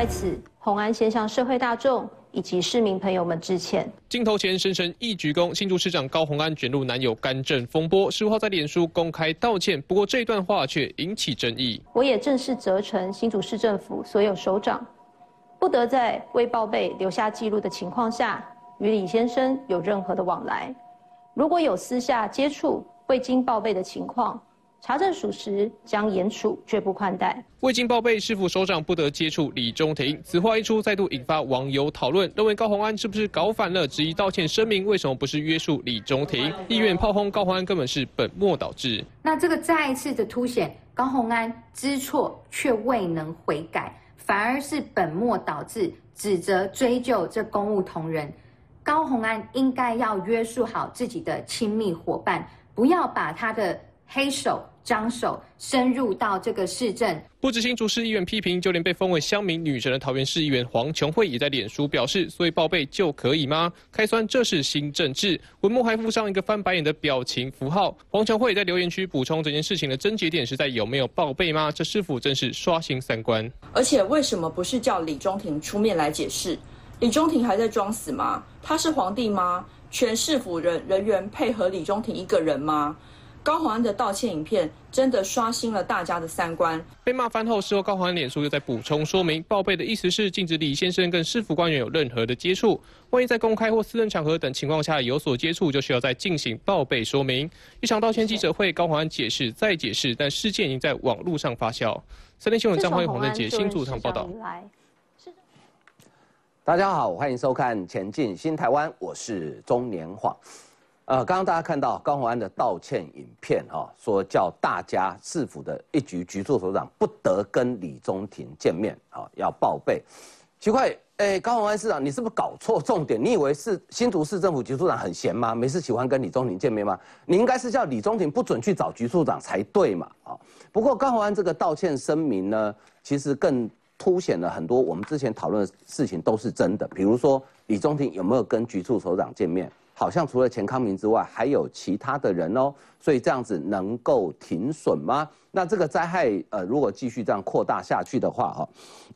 在此，洪安先向社会大众以及市民朋友们致歉。镜头前深深一鞠躬，新竹市长高洪安卷入男友干政风波，十五号在脸书公开道歉。不过这段话却引起争议。我也正式责成新竹市政府所有首长，不得在未报备留下记录的情况下，与李先生有任何的往来。如果有私下接触未经报备的情况，查证属实，将严处，绝不宽待。未经报备，市府首长不得接触李中庭。此话一出，再度引发网友讨论，认为高鸿安是不是搞反了？质疑道歉声明为什么不是约束李中庭？意愿炮轰高鸿安根本是本末倒置。那这个再一次的凸显高鸿安知错却未能悔改，反而是本末倒置，指责追究这公务同仁。高鸿安应该要约束好自己的亲密伙伴，不要把他的黑手。张手深入到这个市政，不止新竹市议员批评，就连被封为乡民女神的桃园市议员黄琼慧也在脸书表示：所以报备就可以吗？开酸，这是新政治。文末还附上一个翻白眼的表情符号。黄琼慧在留言区补充，这件事情的症结点是在有没有报备吗？这是否真是刷新三观？而且为什么不是叫李中庭出面来解释？李中庭还在装死吗？他是皇帝吗？全市府人人员配合李中庭一个人吗？高宏安的道歉影片真的刷新了大家的三观。被骂翻后，事后高宏安脸书又在补充说明，报备的意思是禁止李先生跟市府官员有任何的接触。万一在公开或私人场合等情况下有所接触，就需要再进行报备说明。一场道歉记者会，高宏安解释再解释，但事件已经在网络上发酵。三天新闻张辉、洪仁杰新主场报道。大家好，欢迎收看《前进新台湾》，我是中年晃。呃，刚刚大家看到高鸿安的道歉影片，哈，说叫大家市府的一局局处首长不得跟李中庭见面，啊，要报备。奇怪，哎，高鸿安市长，你是不是搞错重点？你以为是新竹市政府局处长很闲吗？没事喜欢跟李中庭见面吗？你应该是叫李中庭不准去找局处长才对嘛，啊。不过高鸿安这个道歉声明呢，其实更凸显了很多我们之前讨论的事情都是真的，比如说李中庭有没有跟局处首长见面？好像除了钱康明之外，还有其他的人哦，所以这样子能够停损吗？那这个灾害呃，如果继续这样扩大下去的话，哈，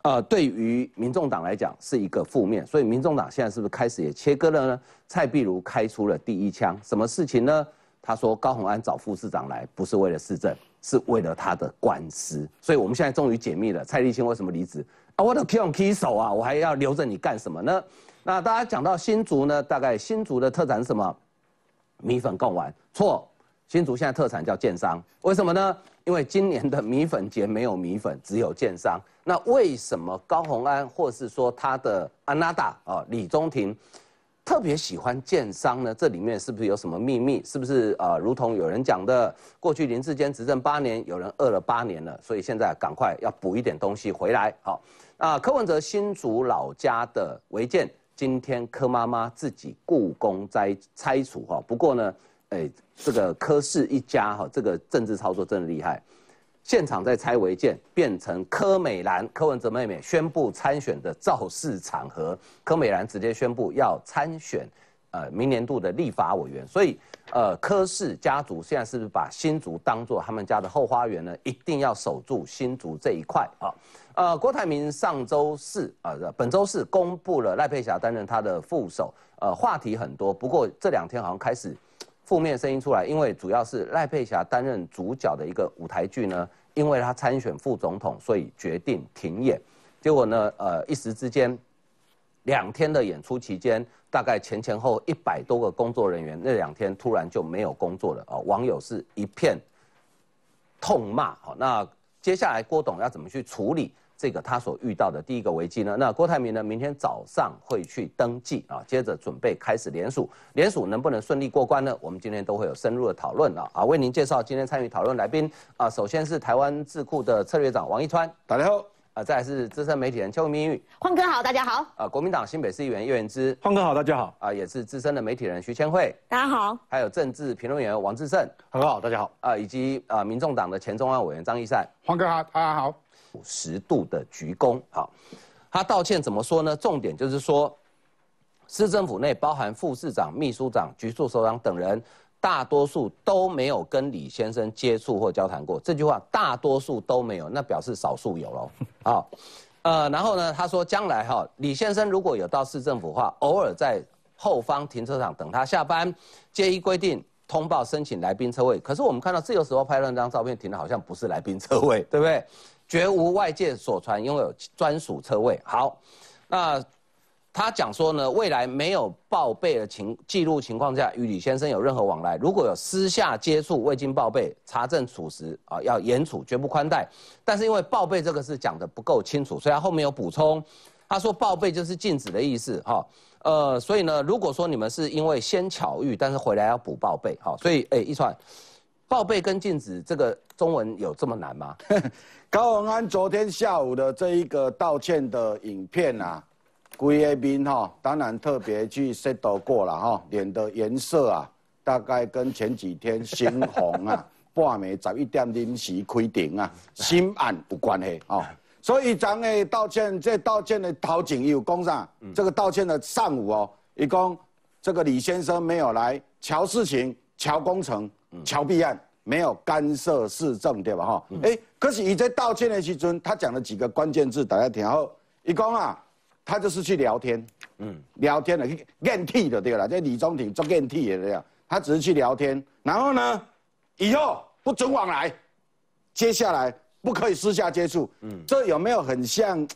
呃，对于民众党来讲是一个负面，所以民众党现在是不是开始也切割了呢？蔡壁如开出了第一枪，什么事情呢？他说高鸿安找副市长来不是为了市政，是为了他的官司，所以我们现在终于解密了蔡立青为什么离职啊？我的 Q K 手啊，我还要留着你干什么呢？那大家讲到新竹呢，大概新竹的特产是什么？米粉贡丸？错，新竹现在特产叫建商。为什么呢？因为今年的米粉节没有米粉，只有建商。那为什么高鸿安或是说他的安娜达啊李中庭特别喜欢建商呢？这里面是不是有什么秘密？是不是啊？如同有人讲的，过去林志坚执政八年，有人饿了八年了，所以现在赶快要补一点东西回来。好，啊，柯文哲新竹老家的违建。今天柯妈妈自己故宫在拆除哈，不过呢，哎，这个柯氏一家哈，这个政治操作真的厉害。现场在拆违建，变成柯美兰、柯文哲妹妹宣布参选的造势场合，柯美兰直接宣布要参选，呃，明年度的立法委员。所以，呃，柯氏家族现在是不是把新竹当做他们家的后花园呢？一定要守住新竹这一块啊。呃，郭台铭上周四啊，本周四公布了赖佩霞担任他的副手，呃，话题很多。不过这两天好像开始负面声音出来，因为主要是赖佩霞担任主角的一个舞台剧呢，因为他参选副总统，所以决定停演。结果呢，呃，一时之间，两天的演出期间，大概前前后一百多个工作人员，那两天突然就没有工作了啊！网友是一片痛骂。好，那接下来郭董要怎么去处理？这个他所遇到的第一个危机呢？那郭台铭呢？明天早上会去登记啊，接着准备开始联署，联署能不能顺利过关呢？我们今天都会有深入的讨论啊！啊，为您介绍今天参与讨论来宾啊，首先是台湾智库的策略长王一川，大家好啊，再来是资深媒体人邱明玉，欢哥好，大家好。啊，国民党新北市议员叶元之，欢哥好，大家好。啊，也是资深的媒体人徐千惠，大家好，还有政治评论员王志胜，欢哥好，大家好。啊，以及啊，民众党的前中央委员张义善，欢哥好，大家好。五十度的鞠躬，好，他道歉怎么说呢？重点就是说，市政府内包含副市长、秘书长、局处首长等人，大多数都没有跟李先生接触或交谈过。这句话大多数都没有，那表示少数有喽。好，呃，然后呢，他说将来哈，李先生如果有到市政府的话，偶尔在后方停车场等他下班，皆依规定通报申请来宾车位。可是我们看到自由时候拍那张照片，停的好像不是来宾车位，对不对？绝无外界所传拥有专属车位。好，那。他讲说呢，未来没有报备的情记录情况下，与李先生有任何往来，如果有私下接触未经报备，查证属实啊，要严处，绝不宽待。但是因为报备这个是讲的不够清楚，所以他后面有补充，他说报备就是禁止的意思哈。呃，所以呢，如果说你们是因为先巧遇，但是回来要补报备，好，所以哎，一川，报备跟禁止这个中文有这么难吗？高文安昨天下午的这一个道歉的影片啊。规个面哈，当然特别去 set 过了哈，脸的颜色啊，大概跟前几天猩红啊，半暝十一点临时开庭啊，心案有关系哦。所以咱的道歉，这道歉的头前有讲啥？这个道歉的上午哦，一共这个李先生没有来瞧事情、瞧工程、瞧弊案，没有干涉市政，对吧？哈，哎，可是伊在道歉的时阵，他讲了几个关键字，大家听好。一讲啊。他就是去聊天，嗯，聊天的验替的对了，这李宗廷做验替的这样，他只是去聊天，然后呢，以后不准往来，接下来不可以私下接触，嗯，这有没有很像，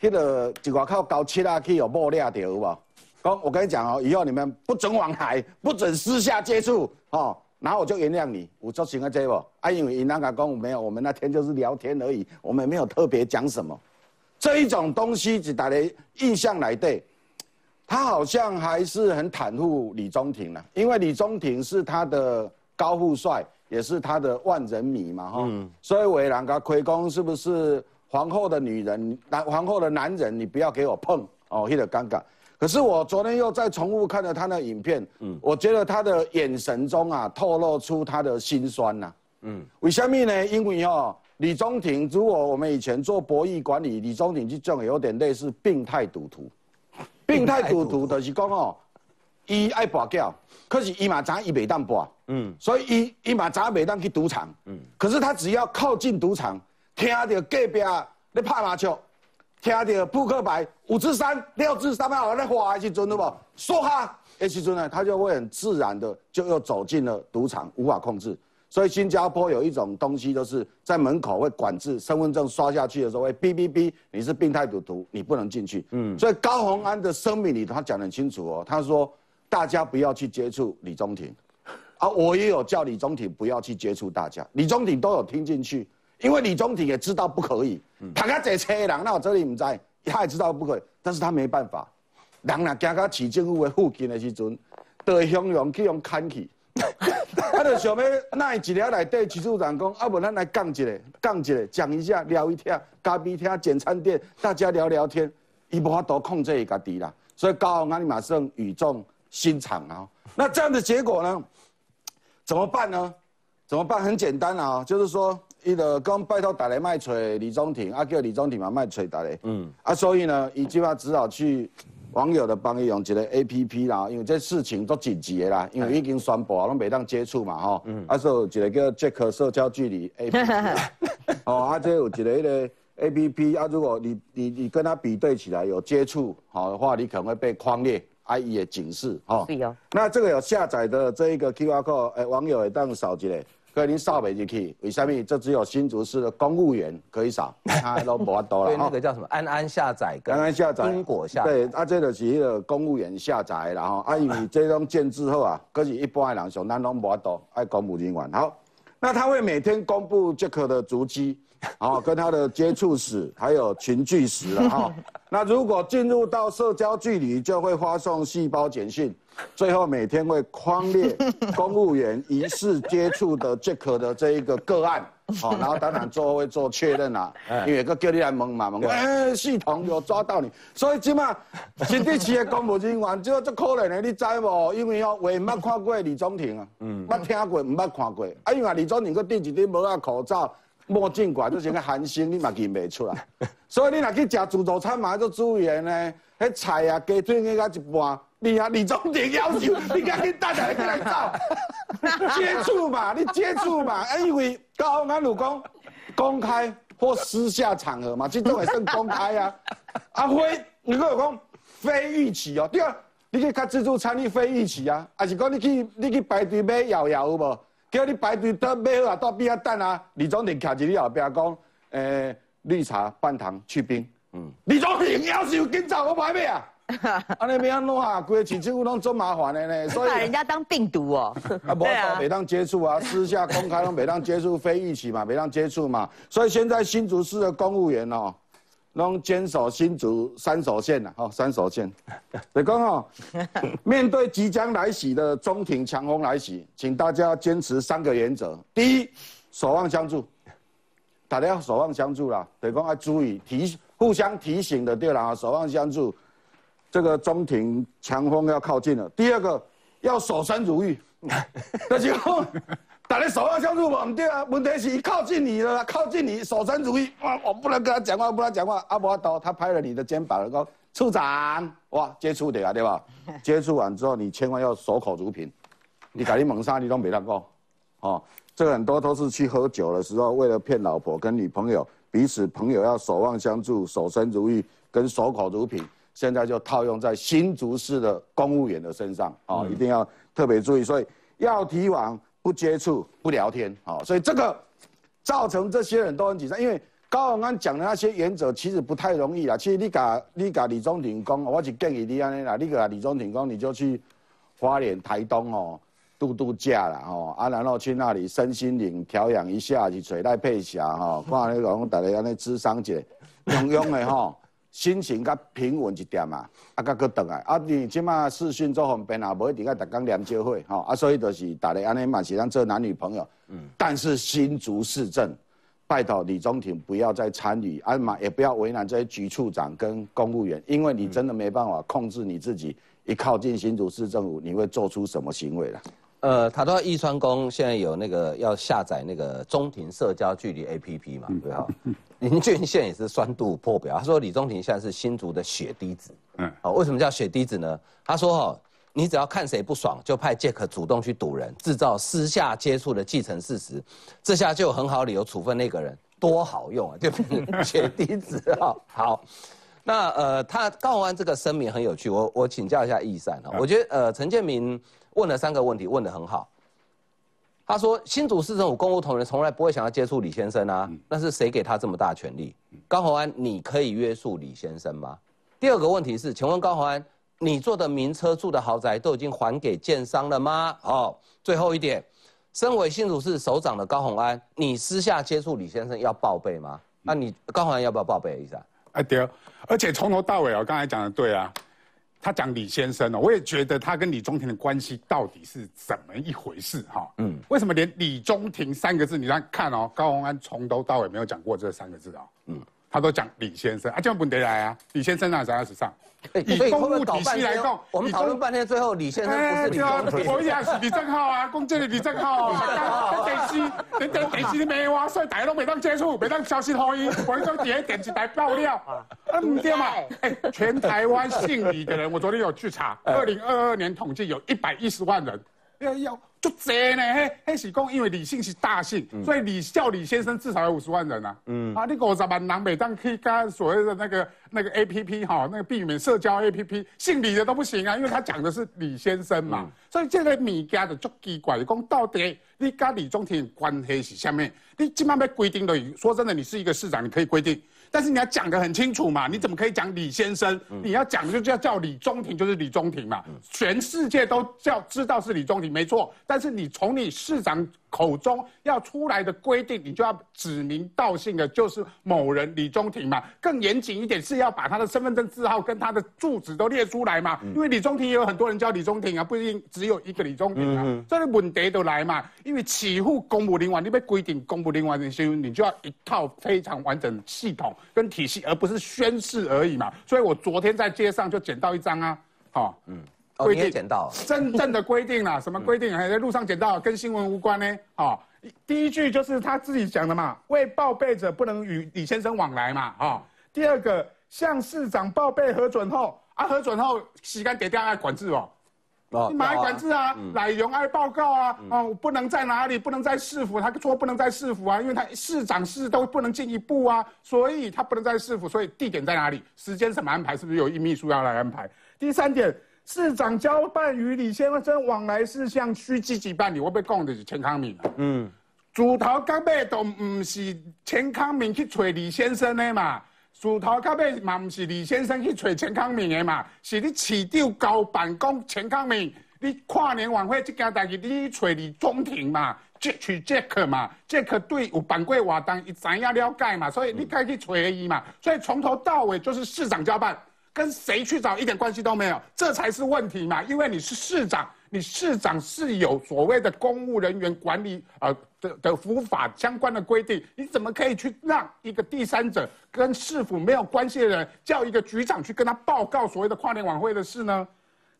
那个就外靠搞七啊去有爆料的有无？讲我跟你讲哦，以后你们不准往来，不准私下接触哦，然后我就原谅你，我做行啊这不？啊，因为伊那个讲没有，我们那天就是聊天而已，我们没有特别讲什么。这一种东西，只带来印象来对，他好像还是很袒护李宗廷呢，因为李宗廷是他的高富帅，也是他的万人迷嘛，哈，所以为人家亏公是不是皇后的女人，男皇后的男人，你不要给我碰哦，有点尴尬。可是我昨天又在重复看了他的影片，嗯，我觉得他的眼神中啊，透露出他的心酸呐，嗯，为什么呢？因为哦。李宗廷，如果我们以前做博弈管理，李宗廷这种有点类似病态赌徒。病态赌徒就是讲哦，伊爱博叫，可是伊嘛知伊袂当博，嗯，所以伊伊嘛知袂当去赌场，嗯，可是他只要靠近赌场，听到隔壁咧拍麻将，听到扑克牌五至三、六至三啊咧花的时阵，对不？说哈的时阵呢，他就会很自然的就又走进了赌场，无法控制。所以新加坡有一种东西，就是在门口会管制，身份证刷下去的时候会哔哔哔，你是病态赌徒，你不能进去。嗯，所以高鸿安的声明里他讲得很清楚哦，他说大家不要去接触李宗廷，啊，我也有叫李宗廷不要去接触大家，李宗廷都有听进去，因为李宗廷也知道不可以。他家坐车人，那我这里唔在，他也知道不可以，但是他没办法，人若行到市政府的附近的时阵，都会汹涌去用砍去。他 就想要那一条内底，技术长讲，啊，无，咱来讲一下，讲一下，讲一下，聊一天，咖啡厅、简餐店，大家聊聊天，伊无法度控制伊家己啦，所以高雄安尼马上语重心长啊。那这样的结果呢？怎么办呢？怎么办？很简单啊，就是说，伊就讲拜托打来卖找李宗廷，啊叫李宗廷嘛卖找打来，嗯，啊，所以呢，伊即马只好去。网友的帮伊用一个 A P P 啦，因为这事情都紧急的啦，因为已经宣布啊，拢袂当接触嘛，吼，啊，所以有一个叫 Jack 社交距离 A P P，哦，啊，这有一个迄个 A P P，啊，如果你你你跟他比对起来有接触好的话，你可能会被框列，I E 的警示，哦，对哦，那这个有下载的这一个 Q R code，哎，网友也当扫一个。可能扫袂进去，为什么？这只有新竹市的公务员可以扫，他都无法多了。对，那个叫什么？安安下载，安安下载，因果下载。对，啊，这就是一个公务员下载，然后啊，因为这种建制后啊，可是一般的人上咱拢无法多，爱公务人员。好，那他会每天公布杰克的足迹，啊，跟他的接触史，还有群聚史了哈。那如果进入到社交距离，就会发送细胞简讯。最后每天会框列公务员疑似接触的 Jack 的这一个个案，好，然后当然最后会做确认啦，因为个叫你来问嘛，问哎，系统有抓到你，所以起码 新地区的公务人员就足可怜的，你知无？因为哦，我捌看过李宗廷啊，嗯，捌听过，唔捌看过，啊，因为李宗廷佫戴一顶无啊口罩、墨镜管，就是个寒星，你嘛认袂出来，所以你若去食自助餐嘛要注意呢，迄菜啊鸡腿个一半。你啊，李宗廷要求 你赶紧大家来照接触嘛，你接触嘛，因为高安鲁讲公开或私下场合嘛，这种也算公开啊。阿辉你跟我讲非预期哦，对啊，你去开自助餐，你非预期啊，还是讲你去你去排队买摇摇有无？叫你排队等买好啊，到边啊等啊，李总庭徛在你后边讲，诶，绿茶半糖去冰，嗯，李总庭要求紧走我排咩啊。安尼要安怎啊？规个市政府拢做麻烦的呢，所以把人家当病毒哦。啊，无都每当接触啊，私下公开拢每当接触非一起嘛，每当接触嘛。所以现在新竹市的公务员哦，拢坚守新竹三手线呐，哦，三手线。李讲哦，面对即将来袭的中庭强风来袭，请大家坚持三个原则：第一，守望相助，大家要守望相助啦。李讲要注意提互相提醒的对啦，守望相助。这个中庭强风要靠近了。第二个要守身如玉，那就打在手望相助嘛，对啊。问题是靠近你了，靠近你守身如玉，哇，我不能跟他讲话，不能讲话。阿伯刀他拍了你的肩膀，说处长，哇，接触的啊，对吧？接触完之后，你千万要守口如瓶。你赶紧猛杀你都没当过，哦，这个很多都是去喝酒的时候，为了骗老婆跟女朋友，彼此朋友要守望相助、守身如玉跟守口如瓶。现在就套用在新竹市的公务员的身上啊，一定要特别注意。所以要提网不接触不聊天啊，所以这个造成这些人都很紧张。因为高永安讲的那些原则其实不太容易啊。其实你甲你甲李宗廷讲，我是建议你安尼啦，你甲李宗廷讲，你就去花莲、台东哦度度假啦哦，啊然后去那里身心灵调养一下，去水奈佩霞哈，看那个大家安尼智商节，用用的哈。心情较平稳一点嘛，啊，甲佫倒来，啊，你即马视讯做方便啊，无一定要逐工连招会，吼，啊，所以就是大家安尼嘛是咱做男女朋友，嗯，但是新竹市政，拜托李中庭不要再参与，啊嘛也不要为难这些局处长跟公务员，因为你真的没办法控制你自己，一靠近新竹市政府，你会做出什么行为了？呃，他说易川宫现在有那个要下载那个中庭社交距离 APP 嘛，对哈。林俊宪也是酸度破表，他说李中庭现在是新竹的血滴子。嗯，好，为什么叫血滴子呢？他说哦，你只要看谁不爽，就派杰克主动去堵人，制造私下接触的既成事实，这下就有很好理由处分那个人，多好用啊，就血滴子啊。好，那呃，他告完这个声明很有趣，我我请教一下易善啊，我觉得呃陈建明。问了三个问题，问得很好。他说：“新竹市政府公务同仁从来不会想要接触李先生啊，那是谁给他这么大权力？”高宏安，你可以约束李先生吗？第二个问题是，请问高宏安，你坐的名车、住的豪宅都已经还给建商了吗？哦，最后一点，身为新竹市首长的高宏安，你私下接触李先生要报备吗？那你高宏安要不要报备一下？哎对，而且从头到尾，我刚才讲的对啊。他讲李先生哦，我也觉得他跟李中庭的关系到底是怎么一回事哈？嗯，为什么连李中庭三个字，你来看哦，高鸿安从头到尾没有讲过这三个字哦，嗯，他都讲李先生啊，这样不得来啊，李先生哪在史上？以公务体系来讲，我们讨论半天，最后李先生不是李中庭，我也是李正浩啊，公正的李正浩啊，电视，你电电视没哇，所以大家都没当接触，没当消息可以，我说底下电视台爆料，啊，唔对嘛？哎，全台湾姓李的人，我昨天有去查，二零二二年统计有一百一十万人，要要。就这呢，嘿，嘿是讲，因为李姓是大姓，所以李叫李先生至少有五十万人啊。嗯，啊，你五十万人每当可以跟所谓的那个那个 A P P 哈，那个避免社交 A P P，姓李的都不行啊，因为他讲的是李先生嘛。所以这个物件就足奇怪，讲到底你跟李中庭关系是下面，你起码要规定的，说真的，你是一个市长，你可以规定。但是你要讲得很清楚嘛？你怎么可以讲李先生？你要讲就叫叫李中庭，就是李中庭嘛。全世界都叫知道是李中庭，没错。但是你从你市长。口中要出来的规定，你就要指名道姓的，就是某人李中庭嘛。更严谨一点，是要把他的身份证字号跟他的住址都列出来嘛。因为李中庭也有很多人叫李中庭啊，不一定只有一个李中庭啊。这个问题都来嘛。因为起户公务人员，你被规定公务人员的时候，你就要一套非常完整系统跟体系，而不是宣誓而已嘛。所以我昨天在街上就捡到一张啊，好，嗯。规定捡到真正的规定啦，什么规定？还在路上捡到，跟新闻无关呢？哦，第一句就是他自己讲的嘛，未报备者不能与李先生往来嘛。哦，第二个向市长报备核准后，啊，核准后洗干点掉爱管制哦。哦你马上管制啊，奶容爱报告啊，哦，不能在哪里，不能在市府，他说不能在市府啊，因为他市长市都不能进一步啊，所以他不能在市府，所以地点在哪里，时间怎么安排，是不是有一秘书要来安排？第三点。市长交办与李先生往来事项需积极办理，我被讲的是钱康明啊。嗯，主头到尾都唔是钱康明去找李先生的嘛，主头到尾嘛唔是李先生去找钱康明的嘛，是你市长交办讲钱康明，你跨年晚会这件代志，你去找李中庭嘛，去去 Jack 嘛，Jack 对有办过活动，伊知影了解嘛，所以你该去找伊嘛，所以从头到尾就是市长交办。跟谁去找一点关系都没有，这才是问题嘛！因为你是市长，你市长是有所谓的公务人员管理呃的的服法相关的规定，你怎么可以去让一个第三者跟市府没有关系的人叫一个局长去跟他报告所谓的跨年晚会的事呢？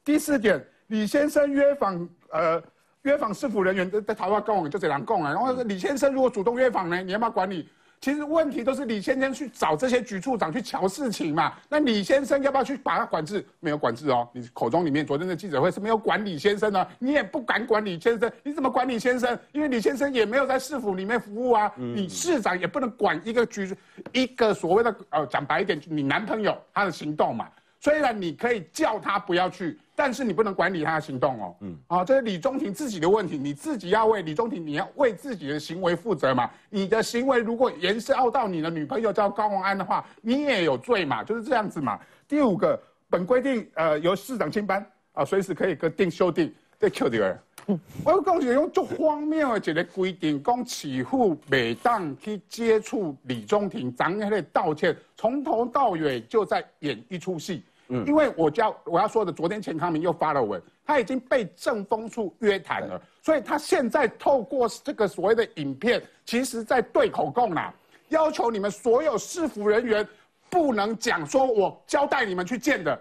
第四点，李先生约访呃约访市府人员在在台湾跟我们就这样供啊，然后李先生如果主动约访呢，你要不要管理？其实问题都是李先生去找这些局处长去瞧事情嘛。那李先生要不要去把他管制？没有管制哦。你口中里面昨天的记者会是没有管李先生的，你也不敢管李先生，你怎么管李先生？因为李先生也没有在市府里面服务啊。你市长也不能管一个局，一个所谓的呃讲白一点，你男朋友他的行动嘛。虽然你可以叫他不要去，但是你不能管理他的行动哦。嗯，啊，这是李中庭自己的问题，你自己要为李中庭，你要为自己的行为负责嘛。你的行为如果延伸到你的女朋友叫高红安的话，你也有罪嘛，就是这样子嘛。第五个，本规定呃由市长清班啊，随时可以跟定修订，这 Q 的儿。我讲是用足荒谬的一个规定，讲起户每当去接触李宗廷，咱那个道歉，从头到尾就在演一出戏。嗯，因为我叫我要说的，昨天钱康明又发了文，他已经被政风处约谈了，所以他现在透过这个所谓的影片，其实在对口供啦，要求你们所有市府人员不能讲说我交代你们去见的。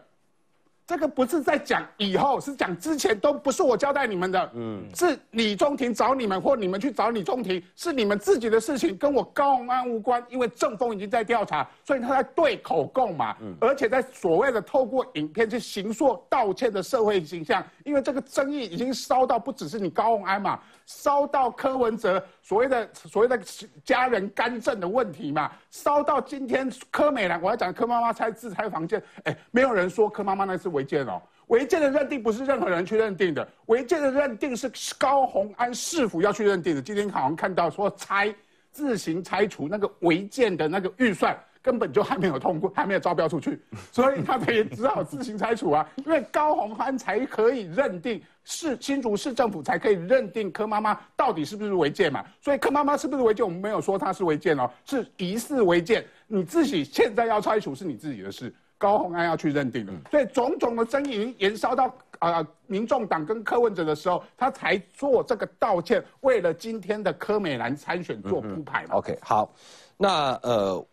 这个不是在讲以后，是讲之前都不是我交代你们的，嗯，是李中庭找你们，或你们去找李中庭，是你们自己的事情，跟我高鸿安无关。因为政风已经在调查，所以他在对口供嘛，嗯，而且在所谓的透过影片去形塑道歉的社会形象，因为这个争议已经烧到不只是你高鸿安嘛，烧到柯文哲所谓的所谓的家人干政的问题嘛，烧到今天柯美兰，我要讲柯妈妈拆自拆房间，哎，没有人说柯妈妈那是违建哦，违建的认定不是任何人去认定的，违建的认定是高鸿安市府要去认定的。今天好像看到说拆自行拆除那个违建的那个预算。根本就还没有通过，还没有招标出去，所以他也只好自行拆除啊。因为高鸿安才可以认定市新竹市政府才可以认定柯妈妈到底是不是违建嘛。所以柯妈妈是不是违建，我们没有说她是违建哦，是疑似违建。你自己现在要拆除是你自己的事，高鸿安要去认定的。所以种种的争议已经延烧到啊，民众党跟柯文哲的时候，他才做这个道歉，为了今天的柯美兰参选做铺排嘛。OK，好，那呃。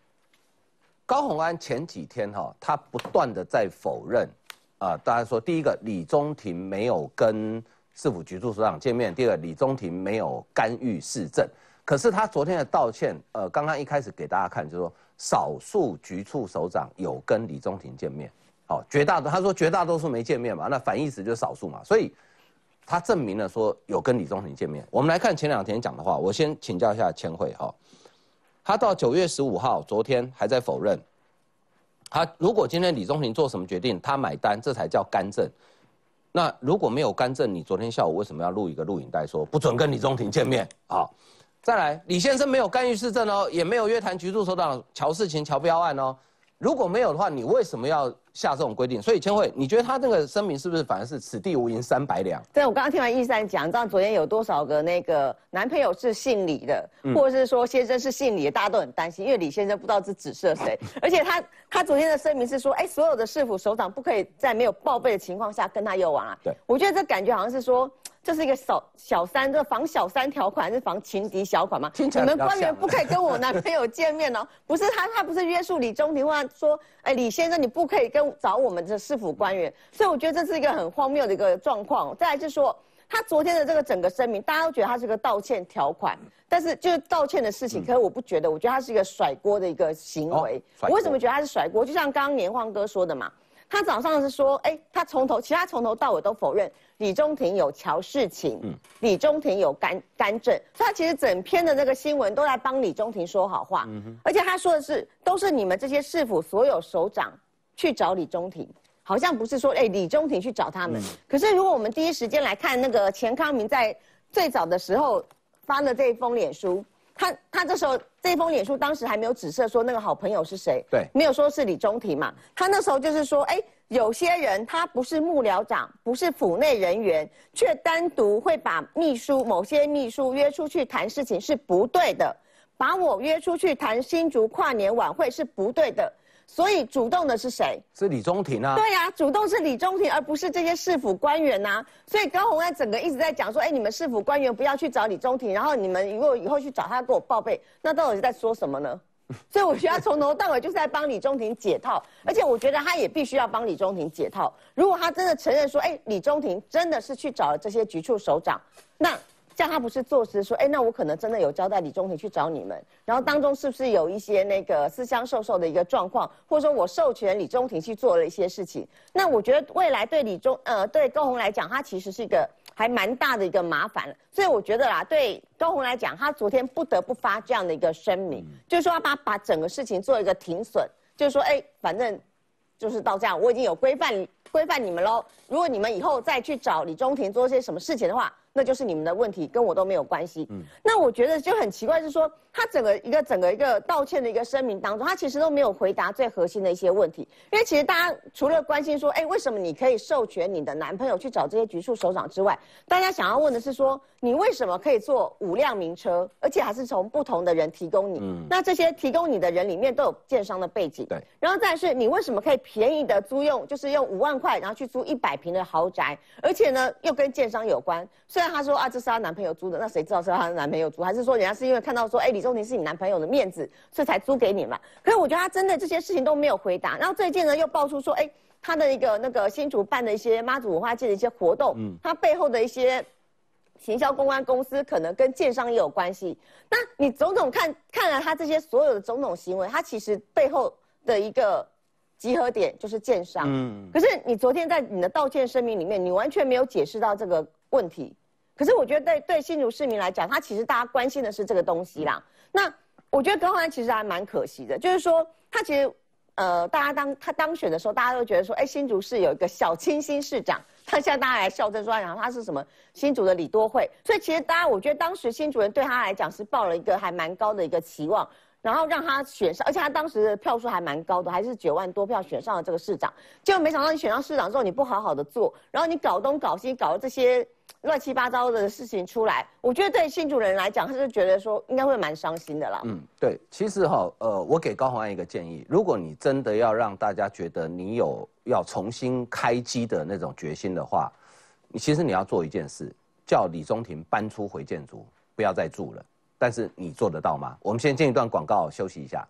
高鸿安前几天哈，他不断的在否认，啊，大家说第一个李中庭没有跟市府局处首长见面，第二个李中庭没有干预市政，可是他昨天的道歉，呃，刚刚一开始给大家看就是说，少数局处首长有跟李中庭见面，好，绝大多他说绝大多数没见面嘛，那反义词就是少数嘛，所以他证明了说有跟李中庭见面。我们来看前两天讲的话，我先请教一下千惠哈。他到九月十五号，昨天还在否认。他如果今天李中庭做什么决定，他买单，这才叫干政。那如果没有干政，你昨天下午为什么要录一个录影带说不准跟李中庭见面？好，再来，李先生没有干预市政哦，也没有约谈局处首长乔世情、乔彪案哦。如果没有的话，你为什么要下这种规定？所以千惠，你觉得他这个声明是不是反而是此地无银三百两？对，我刚刚听完易三讲，你知道昨天有多少个那个男朋友是姓李的，或者是说先生是姓李的，大家都很担心，因为李先生不知道是指涉谁，而且他他昨天的声明是说，哎，所有的市府首长不可以在没有报备的情况下跟他有往啊。对，我觉得这感觉好像是说。这是一个小小三，这防小三条款还是防情敌小款吗？你们官员不可以跟我男朋友见面哦，不是他，他不是约束李中庭，或说，哎，李先生你不可以跟找我们的市府官员，所以我觉得这是一个很荒谬的一个状况。再来就是说，他昨天的这个整个声明，大家都觉得他是个道歉条款，但是就是道歉的事情，可是我不觉得，我觉得他是一个甩锅的一个行为。哦我为什么觉得他是甩锅？就像刚刚年晃哥说的嘛。他早上是说，哎，他从头，其他从头到尾都否认李中庭有乔事情，嗯，李中庭有干干政，所以他其实整篇的那个新闻都在帮李中庭说好话，嗯而且他说的是，都是你们这些市府所有首长去找李中庭，好像不是说，哎，李中庭去找他们。可是如果我们第一时间来看那个钱康明在最早的时候发的这一封脸书。他他这时候这封脸书当时还没有指涉说那个好朋友是谁，对，没有说是李中庭嘛。他那时候就是说，哎，有些人他不是幕僚长，不是府内人员，却单独会把秘书某些秘书约出去谈事情是不对的，把我约出去谈新竹跨年晚会是不对的。所以主动的是谁？是李中庭啊。对呀，主动是李中庭，而不是这些市府官员呐。所以高鸿安整个一直在讲说，哎，你们市府官员不要去找李中庭，然后你们如果以后去找他给我报备，那到底是在说什么呢？所以我觉得他从头到尾就是在帮李中庭解套，而且我觉得他也必须要帮李中庭解套。如果他真的承认说，哎，李中庭真的是去找了这些局处首长，那。但他不是作诗说，哎，那我可能真的有交代李中庭去找你们，然后当中是不是有一些那个私相授受的一个状况，或者说我授权李中庭去做了一些事情？那我觉得未来对李中呃对高红来讲，他其实是一个还蛮大的一个麻烦所以我觉得啦，对高红来讲，他昨天不得不发这样的一个声明，就是说要把把整个事情做一个停损，就是说，哎，反正就是到这样，我已经有规范规范你们喽。如果你们以后再去找李中庭做些什么事情的话，那就是你们的问题，跟我都没有关系。嗯，那我觉得就很奇怪，是说他整个一个整个一个道歉的一个声明当中，他其实都没有回答最核心的一些问题。因为其实大家除了关心说，哎，为什么你可以授权你的男朋友去找这些局处首长之外，大家想要问的是说，你为什么可以坐五辆名车，而且还是从不同的人提供你？嗯，那这些提供你的人里面都有建商的背景。对，然后再是，你为什么可以便宜的租用，就是用五万块，然后去租一百平的豪宅，而且呢又跟建商有关？虽然他说啊，这是她男朋友租的，那谁知道是她的男朋友租，还是说人家是因为看到说，哎，李宗廷是你男朋友的面子，所以才租给你嘛？可是我觉得她真的这些事情都没有回答。然后最近呢，又爆出说，哎，她的一个那个新竹办的一些妈祖文化界的一些活动，嗯，她背后的一些行销公关公司可能跟建商也有关系。那你种种看看了他这些所有的种种行为，他其实背后的一个集合点就是建商。嗯，可是你昨天在你的道歉声明里面，你完全没有解释到这个问题。可是我觉得对对新竹市民来讲，他其实大家关心的是这个东西啦。那我觉得高鸿安其实还蛮可惜的，就是说他其实呃，大家当他当选的时候，大家都觉得说，哎，新竹市有一个小清新市长，他现在大家来笑着说，然后他是什么新竹的李多惠，所以其实大家我觉得当时新竹人对他来讲是抱了一个还蛮高的一个期望。然后让他选上，而且他当时的票数还蛮高的，还是九万多票选上了这个市长。结果没想到你选上市长之后，你不好好的做，然后你搞东搞西，搞了这些乱七八糟的事情出来。我觉得对新主人来讲，他是觉得说应该会蛮伤心的啦。嗯，对，其实哈，呃，我给高鸿安一个建议，如果你真的要让大家觉得你有要重新开机的那种决心的话，你其实你要做一件事，叫李宗廷搬出回建筑，不要再住了。但是你做得到吗？我们先进一段广告，休息一下。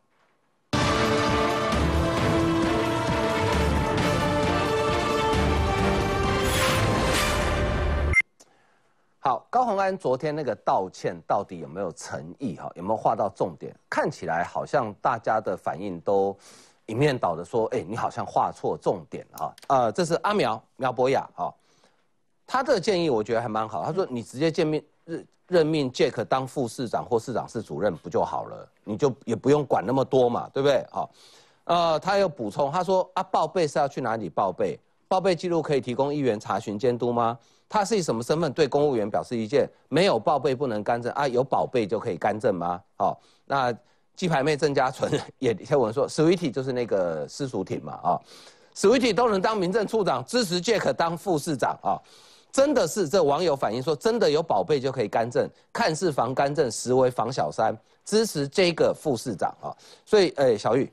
好，高鸿安昨天那个道歉到底有没有诚意？哈，有没有画到重点？看起来好像大家的反应都一面倒的说，哎，你好像画错重点哈。呃，这是阿苗苗博雅哈，他的建议我觉得还蛮好。他说你直接见面任。任命 Jack 当副市长或市长室主任不就好了？你就也不用管那么多嘛，对不对？好，呃，他又补充，他说啊，报备是要去哪里报备？报备记录可以提供议员查询监督吗？他是以什么身份对公务员表示意见？没有报备不能干政啊？有宝贝就可以干政吗？好，那鸡排妹郑家纯也贴文说，Sweetie 就是那个私塾艇嘛啊，Sweetie 都能当民政处长，支持 Jack 当副市长啊。真的是这网友反映说，真的有宝贝就可以干政，看似防干政，实为防小三，支持这个副市长啊。所以，哎，小玉，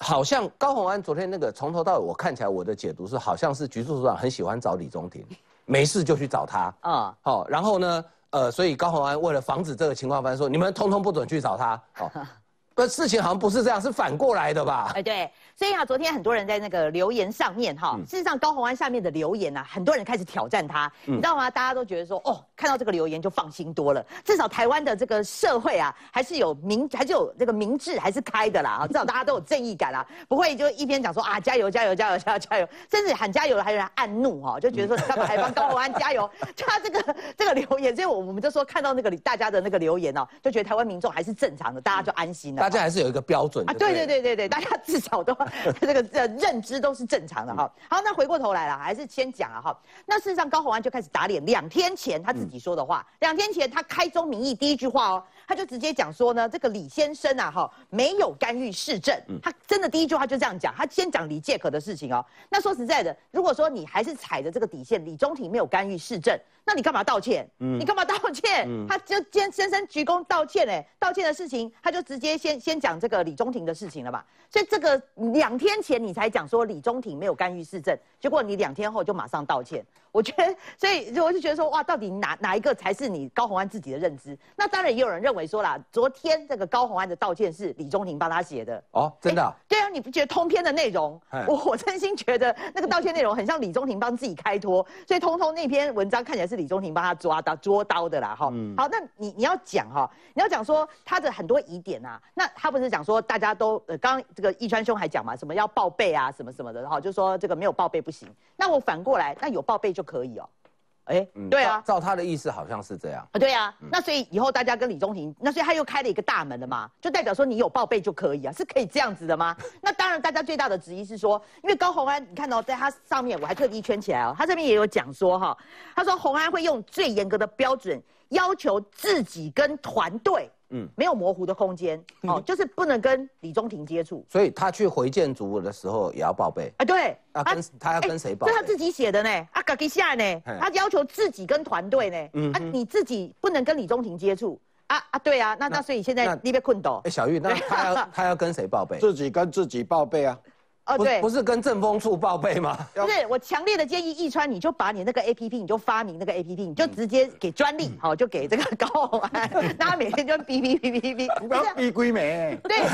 好像高鸿安昨天那个从头到尾，我看起来我的解读是，好像是局处长很喜欢找李宗廷，没事就去找他啊。好，然后呢，呃，所以高鸿安为了防止这个情况发生，说你们通通不准去找他。好，不，事情好像不是这样，是反过来的吧？哎，对，所以啊，昨天很多人在那个留言上面哈，事实上高虹安下面的留言呐，很多人开始挑战他，你知道吗？大家都觉得说，哦，看到这个留言就放心多了，至少台湾的这个社会啊，还是有明，还是有这个明智，还是开的啦啊，至少大家都有正义感啦，不会就一边讲说啊加油加油加油加油加油，甚至喊加油的还有人暗怒哈，就觉得说你干嘛还帮高虹安加油？他这个这个留言，所以我我们就说看到那个大家的那个留言哦，就觉得台湾民众还是正常的，大家就安心了。大家还是有一个标准啊，对对对对对，大家至少都 这个这认知都是正常的哈。好，那回过头来了，还是先讲啊哈。那事实上高鸿安就开始打脸，两天前他自己说的话，两天前他开宗明义第一句话哦，他就直接讲说呢，这个李先生啊哈没有干预市政，他真的第一句话就这样讲，他先讲李介可的事情哦。那说实在的，如果说你还是踩着这个底线，李中庭没有干预市政，那你干嘛道歉？你干嘛道歉？他就先深深鞠躬道歉哎，道歉的事情他就直接先先讲这个李中庭的事情了吧？所以这个两天前你才讲说李中庭没有干预市政，结果你两天后就马上道歉，我觉得，所以我就觉得说哇，到底哪哪一个才是你高红安自己的认知？那当然也有人认为说啦，昨天这个高红安的道歉是李宗廷帮他写的哦，真的？对啊，你不觉得通篇的内容？我我真心觉得那个道歉内容很像李宗廷帮自己开脱，所以通通那篇文章看起来是李宗廷帮他抓刀捉刀的啦哈。好，那你你要讲哈，你要讲说他的很多疑点啊，那他不是讲说大家都呃刚这个易川兄还讲嘛，什么要报备啊，什么什么的哈，就说这个没有报备不行。那我反过来，那有报备就可以哦。哎，对啊，照他的意思好像是这样啊。对啊，那所以以后大家跟李宗廷，那所以他又开了一个大门了嘛，就代表说你有报备就可以啊，是可以这样子的吗？那当然，大家最大的质疑是说，因为高红安，你看到在他上面，我还特地圈起来哦，他这边也有讲说哈，他说红安会用最严格的标准要求自己跟团队。嗯，没有模糊的空间哦，就是不能跟李中庭接触。所以他去回建筑的时候也要报备。啊，对，啊跟他要跟谁报？这他自己写的呢，啊，嘎吉下呢，他要求自己跟团队呢，嗯，啊，你自己不能跟李中庭接触。啊啊，对啊，那那所以现在你被困到。哎，小玉，那他要 他要跟谁报备？自己跟自己报备啊。哦，对，不是跟政风处报备吗？不是，我强烈的建议易川，你就把你那个 A P P，你就发明那个 A P P，你就直接给专利，好，就给这个高红安，大家每天就哔哔哔哔哔，不要哔归美。对，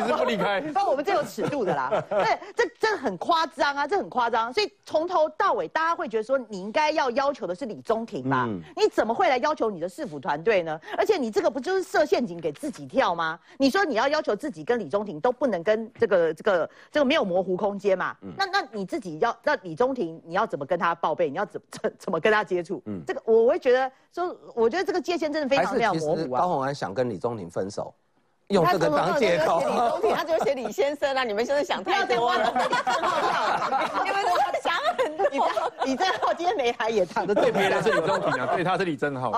你是不离开。那我们这有尺度的啦，对，这这很夸张啊，这很夸张，所以从头到尾，大家会觉得说，你应该要要求的是李宗廷吧？你怎么会来要求你的市府团队呢？而且你这个不就是设陷阱给自己跳吗？你说你要要求自己跟李中庭。都不能跟这个这个这个没有模糊空间嘛？那那你自己要那李中庭你要怎么跟他报备？你要怎 怎怎么跟他接触？嗯，这个我会觉得说，我觉得这个界限真的非常非常模糊啊。高鸿安想跟李中庭分手。用这个当借口，李中庭他就写李先生啊，你们现在想太多了。你们想很多。李正浩今天没来也躺的，对别人是李中庭啊，对他是李正浩。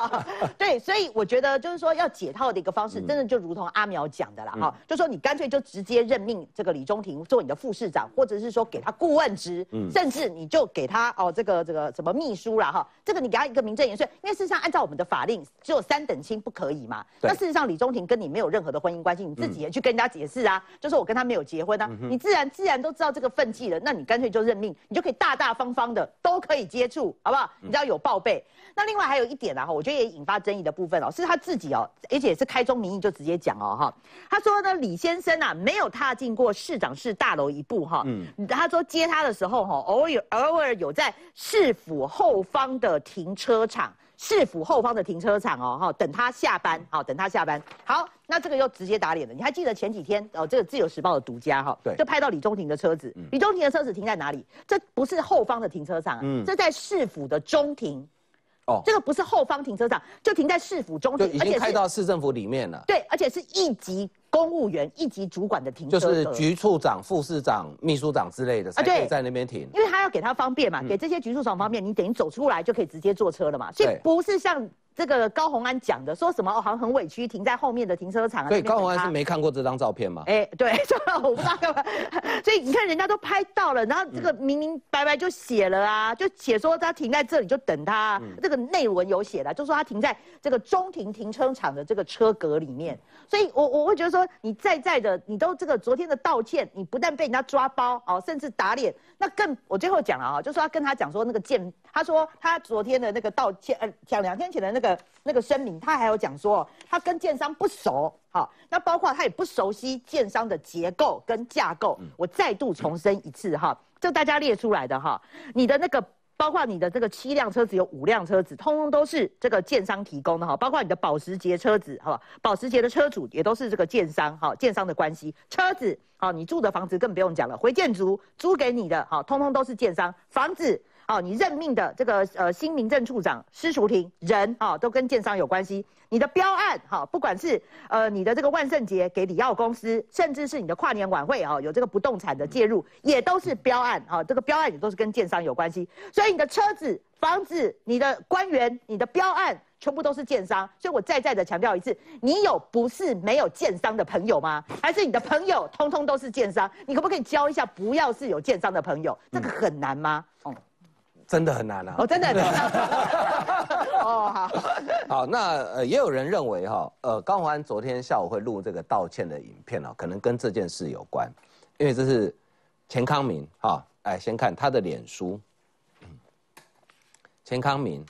对，所以我觉得就是说要解套的一个方式，真的就如同阿苗讲的啦，哈，就说你干脆就直接任命这个李中庭做你的副市长，或者是说给他顾问职，甚至你就给他哦这个这个什么秘书啦，哈，这个你给他一个名正言顺，因为事实上按照我们的法令，只有三等亲不可以嘛。那事实上李中庭跟你没有。任何的婚姻关系，你自己也去跟人家解释啊，就说我跟他没有结婚啊，你自然自然都知道这个分际了，那你干脆就认命，你就可以大大方方的都可以接触，好不好？你知道有报备。那另外还有一点啊，哈，我觉得也引发争议的部分哦，是他自己哦，而且是开宗明义就直接讲哦，哈，他说呢，李先生啊没有踏进过市长室大楼一步哈，嗯，他说接他的时候哈，偶尔偶尔有在市府后方的停车场。市府后方的停车场哦，哈，等他下班，好，等他下班。好，那这个又直接打脸了。你还记得前几天哦，这个自由时报的独家哈，对，就拍到李中庭的车子。李中庭的车子停在哪里？这不是后方的停车场，嗯，这在市府的中庭。哦，这个不是后方停车场，就停在市府中心，已经开到市政府里面了。对，而且是一级公务员、一级主管的停车就是局处长、副市长、秘书长之类的，才可以在那边停。因为他要给他方便嘛，给这些局处长方便，你等于走出来就可以直接坐车了嘛，所以不是像。这个高红安讲的，说什么哦，好像很委屈，停在后面的停车场。所以高红安是没看过这张照片吗？哎，对，我不知道干嘛。所以你看，人家都拍到了，然后这个明明白白就写了啊，就写说他停在这里就等他。这个内文有写的，就说他停在这个中庭停车场的这个车格里面。所以我我会觉得说，你在在的，你都这个昨天的道歉，你不但被人家抓包哦，甚至打脸，那更我最后讲了啊，就说他跟他讲说那个见，他说他昨天的那个道歉，呃，讲两天前的那个。个那个声明，他还有讲说，他跟建商不熟，好，那包括他也不熟悉建商的结构跟架构。我再度重申一次哈，这大家列出来的哈，你的那个。包括你的这个七辆车子有五辆车子，通通都是这个建商提供的哈。包括你的保时捷车子，好吧，保时捷的车主也都是这个建商，哈，建商的关系。车子，好，你住的房子更不用讲了，回建筑租给你的，好，通通都是建商。房子。哦，你任命的这个呃新民政处长施淑婷人啊，都跟建商有关系。你的标案哈，不管是呃你的这个万圣节给里奥公司，甚至是你的跨年晚会啊，有这个不动产的介入，也都是标案啊。这个标案也都是跟建商有关系。所以你的车子、房子、你的官员、你的标案，全部都是建商。所以我再再的强调一次，你有不是没有建商的朋友吗？还是你的朋友通通都是建商？你可不可以教一下，不要是有建商的朋友？这个很难吗？哦。真的很难啊！哦，真的。哦，好。好，那呃，也有人认为哈，呃，高宏安昨天下午会录这个道歉的影片哦，可能跟这件事有关，因为这是钱康明哈，哎，先看他的脸书。钱康明，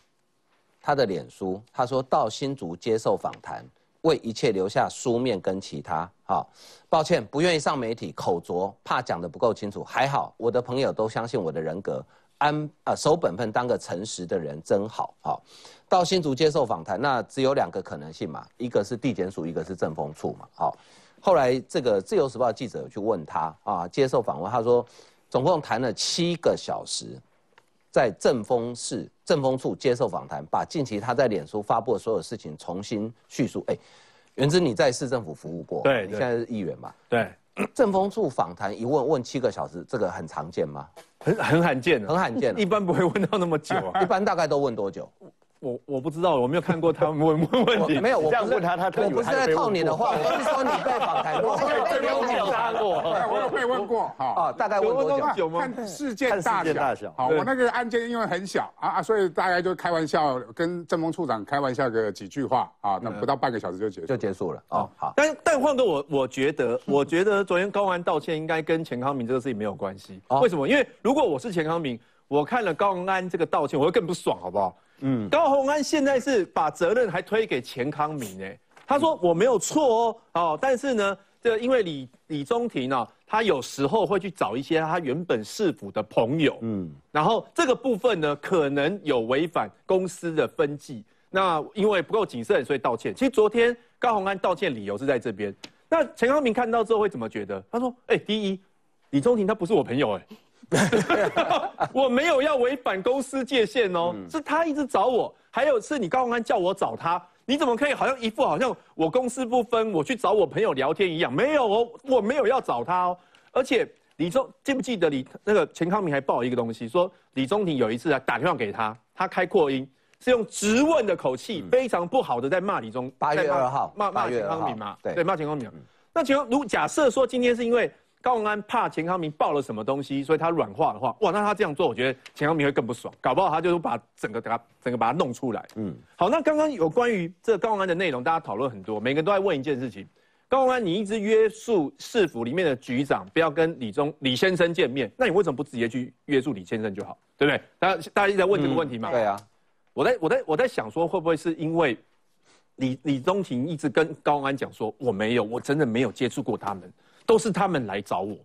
他的脸书，他说到新竹接受访谈，为一切留下书面跟其他。好，抱歉，不愿意上媒体，口拙，怕讲的不够清楚。还好，我的朋友都相信我的人格。安啊，守本分，当个诚实的人真好。好，到新竹接受访谈，那只有两个可能性嘛，一个是地检署，一个是政风处嘛。好，后来这个自由时报记者去问他啊，接受访问，他说总共谈了七个小时，在政风市政风处接受访谈，把近期他在脸书发布的所有事情重新叙述。哎，原之你在市政府服务过，对，你现在是议员嘛？对，政风处访谈一问问七个小时，这个很常见吗？很很罕见的，很罕见，一般不会问到那么久啊。一般大概都问多久？我我不知道，我没有看过他们 问问问题。没有，我这样问他，他我不是在套你的话，我是说你被访谈过，没有紧张过。我有被问过，哈啊，大概问多久吗？看事件大小。好，我那个案件因为很小啊啊，所以大概就开玩笑，跟政风处长开玩笑个几句话啊，那不到半个小时就结束就结束了。哦，好。但但换个我，我觉得，我觉得昨天高安道歉应该跟钱康明这个事情没有关系。为什么？因为如果我是钱康明，我看了高安这个道歉，我会更不爽，好不好？嗯，高鸿安现在是把责任还推给钱康明哎，他说我没有错哦，哦，但是呢，这因为李李宗廷呢，他有时候会去找一些他原本市府的朋友，嗯，然后这个部分呢，可能有违反公司的分际，那因为不够谨慎，所以道歉。其实昨天高鸿安道歉理由是在这边，那钱康明看到之后会怎么觉得？他说，哎，第一，李宗廷他不是我朋友哎。我没有要违反公司界限哦，是他一直找我。还有是你高宏安叫我找他，你怎么可以好像一副好像我公司不分，我去找我朋友聊天一样？没有哦，我没有要找他哦。而且李宗记不记得李那个钱康明还报一个东西，说李宗廷有一次啊打电话给他，他开扩音，是用质问的口气，非常不好的在骂李宗。八月二号骂骂钱康明嘛？对，骂钱康明。那请问，如假设说今天是因为。高鸿安怕钱康明爆了什么东西，所以他软化的话，哇，那他这样做，我觉得钱康明会更不爽，搞不好他就是把整个他整个把它弄出来。嗯，好，那刚刚有关于这高鸿安的内容，大家讨论很多，每个人都在问一件事情：高鸿安，你一直约束市府里面的局长不要跟李忠李先生见面，那你为什么不直接去约束李先生就好，对不对？大家大家一直在问这个问题嘛？对啊，我在我在我在想说，会不会是因为李李宗廷一直跟高鸿安讲说，我没有，我真的没有接触过他们，都是他们来找我。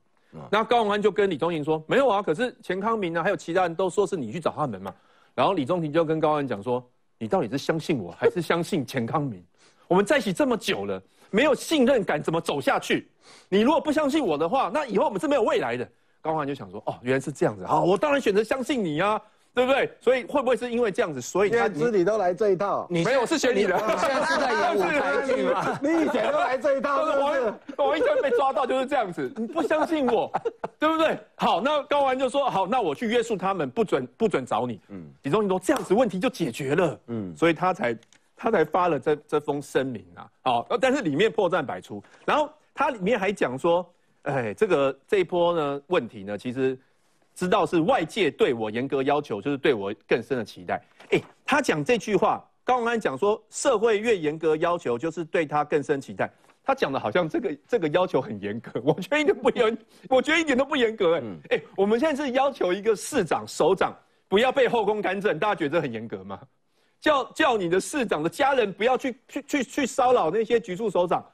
那高鸿安就跟李宗廷说：“没有啊，可是钱康明啊，还有其他人都说是你去找他们嘛。”然后李宗廷就跟高鸿安讲说：“你到底是相信我还是相信钱康明？我们在一起这么久了，没有信任感怎么走下去？你如果不相信我的话，那以后我们是没有未来的。”高鸿安就想说：“哦，原来是这样子，好，我当然选择相信你啊。”对不对？所以会不会是因为这样子，所以他知你都来这一套？你没有是学你的，现在是在演舞台剧吗？你以前都来这一套，我我一前被抓到就是这样子。你不相信我，对不对？好，那高安就说好，那我去约束他们，不准不准找你。嗯，李宗廷说这样子问题就解决了。嗯，所以他才他才发了这这封声明啊。好，但是里面破绽百出，然后他里面还讲说，哎，这个这一波呢问题呢，其实。知道是外界对我严格要求，就是对我更深的期待。哎，他讲这句话，高鸿安讲说，社会越严格要求，就是对他更深期待。他讲的好像这个这个要求很严格，我觉得一点不严，我觉得一点都不严格。哎，哎，我们现在是要求一个市长、首长不要被后宫干政，大家觉得很严格吗？叫叫你的市长的家人不要去去去去骚扰那些局处首长，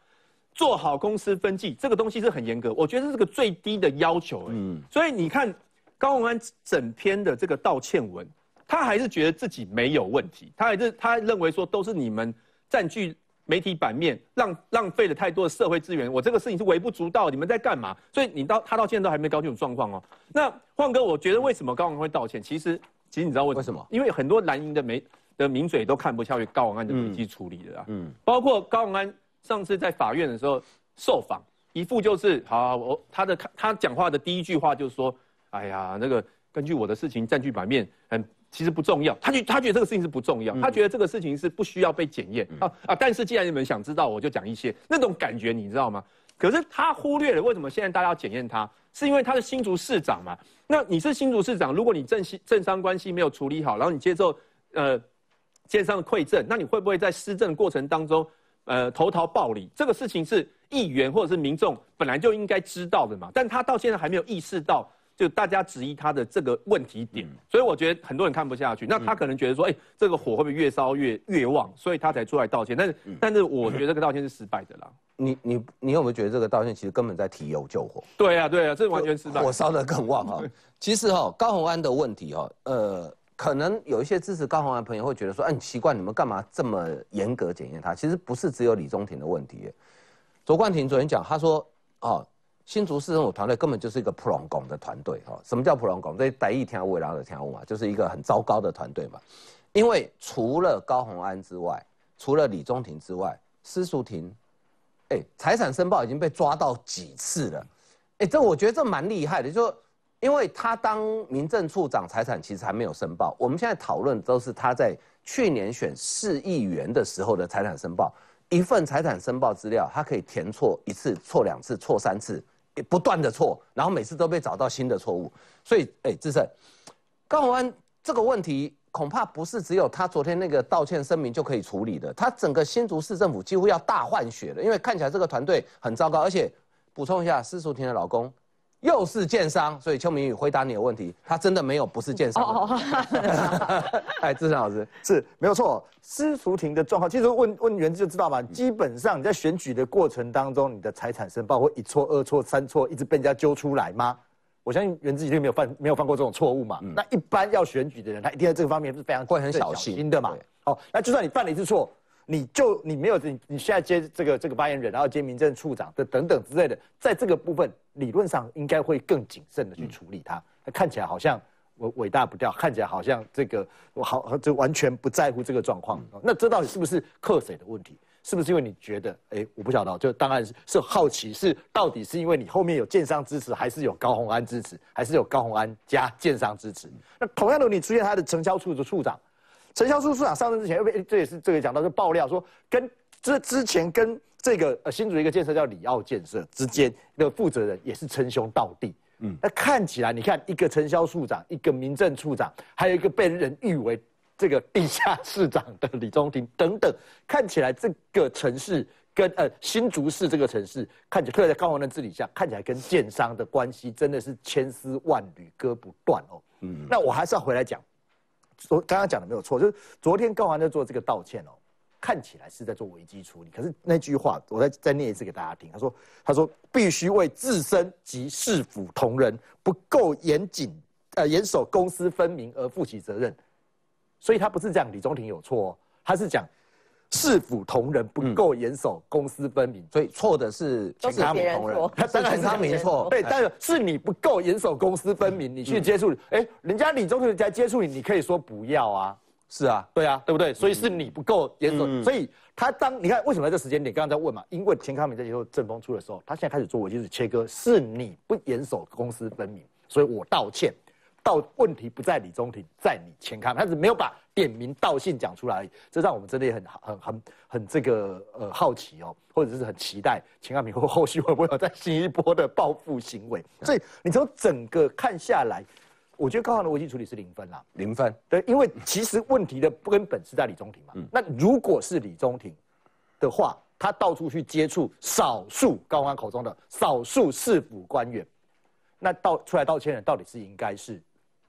做好公司分际，这个东西是很严格，我觉得这是个最低的要求。嗯，所以你看高鸿安整篇的这个道歉文，他还是觉得自己没有问题，他还是他认为说都是你们占据。媒体版面浪浪费了太多的社会资源，我这个事情是微不足道，你们在干嘛？所以你到他到现在都还没搞清楚状况哦。那晃哥，我觉得为什么高王会道歉？其实其实你知道为什么？因为很多蓝营的媒的名嘴都看不下去高王安的危机处理的啊。嗯。包括高王安上次在法院的时候受访，一副就是好，我他的他讲话的第一句话就是说，哎呀，那个根据我的事情占据版面嗯。其实不重要，他觉他觉得这个事情是不重要，他觉得这个事情是不需要被检验啊啊！但是既然你们想知道，我就讲一些那种感觉，你知道吗？可是他忽略了为什么现在大家要检验他，是因为他是新竹市长嘛？那你是新竹市长，如果你政系政商关系没有处理好，然后你接受呃建商的馈赠，那你会不会在施政过程当中呃投桃报李？这个事情是议员或者是民众本来就应该知道的嘛？但他到现在还没有意识到。就大家质疑他的这个问题点，所以我觉得很多人看不下去。那他可能觉得说，哎，这个火会不会越烧越越旺？所以他才出来道歉。但是，但是我觉得这个道歉是失败的啦。你你你有没有觉得这个道歉其实根本在提油救火？对啊，对啊，这完全失败，火烧得更旺啊。其实哈，高鸿安的问题哈，呃，可能有一些支持高鸿安的朋友会觉得说，哎，奇怪，你们干嘛这么严格检验他？其实不是只有李宗廷的问题。卓冠廷昨天讲，他说，哦。新竹市政府团队根本就是一个普隆拱的团队哈，什么叫普隆拱？这第一天未来的天雾嘛，就是一个很糟糕的团队嘛。因为除了高鸿安之外，除了李宗廷之外，施淑婷，哎，财产申报已经被抓到几次了？哎，这我觉得这蛮厉害的，就因为他当民政处长，财产其实还没有申报。我们现在讨论都是他在去年选市议员的时候的财产申报，一份财产申报资料，他可以填错一次、错两次、错三次。不断的错，然后每次都被找到新的错误，所以，哎，志胜，高宏安这个问题恐怕不是只有他昨天那个道歉声明就可以处理的，他整个新竹市政府几乎要大换血了，因为看起来这个团队很糟糕，而且补充一下，施淑婷的老公。又是建商，所以邱明宇回答你的问题，他真的没有不是建商。哦，哎，志成老师是没有错。施淑婷的状况，其实问问原就知道嘛。基本上你在选举的过程当中，你的财产申报会一错、二错、三错，一直被人家揪出来吗？我相信原自己定没有犯没有犯过这种错误嘛。那一般要选举的人，他一定在这个方面是非常会很小心的嘛。哦，那就算你犯了一次错。你就你没有你你现在接这个这个发言人，然后接民政处长的等等之类的，在这个部分理论上应该会更谨慎的去处理它。看起来好像伟伟大不掉，看起来好像这个我好就完全不在乎这个状况。那这到底是不是克谁的问题？是不是因为你觉得哎我不晓得，就当然是是好奇，是到底是因为你后面有建商支持，还是有高鸿安支持，还是有高鸿安加建商支持？那同样的，你出现他的承销处的处长。陈销书处长上任之前，这也是这个讲到就爆料说，跟这之前跟这个呃新竹一个建设叫里奥建设之间的负责人也是称兄道弟。嗯，那看起来你看一个陈销处长，一个民政处长，还有一个被人誉为这个地下市长的李宗廷等等，看起来这个城市跟呃新竹市这个城市，看起来特在高宏的治理下，看起来跟建商的关系真的是千丝万缕割不断哦。嗯，那我还是要回来讲。昨刚刚讲的没有错，就是昨天高安在做这个道歉哦，看起来是在做危机处理，可是那句话我再再念一次给大家听，他说他说必须为自身及市府同仁不够严谨呃严守公私分明而负起责任，所以他不是讲李宗廷有错，他是讲。市府同仁不够严守，公私分明，所以错的是钱康明同仁，他当然他没错，对，但是是你不够严守公私分明，你去接触，哎，人家李宗仁在接触你，你可以说不要啊，是啊，对啊，对不对？所以是你不够严守，所以他当你看为什么在这时间点，刚刚在问嘛，因为钱康明在接受正风出的时候，他现在开始做我就是切割，是你不严守公私分明，所以我道歉。到问题不在李宗廷，在你钱康，他是没有把点名道姓讲出来，这让我们真的也很很很很这个呃好奇哦，或者是很期待钱康明后后续会不会有再新一波的报复行为。所以你从整个看下来，我觉得高行的危机处理是零分啦，零分。对，因为其实问题的根本是在李宗廷嘛。那如果是李宗廷的话，他到处去接触少数高安口中的少数市府官员，那道出来道歉的到底是应该是？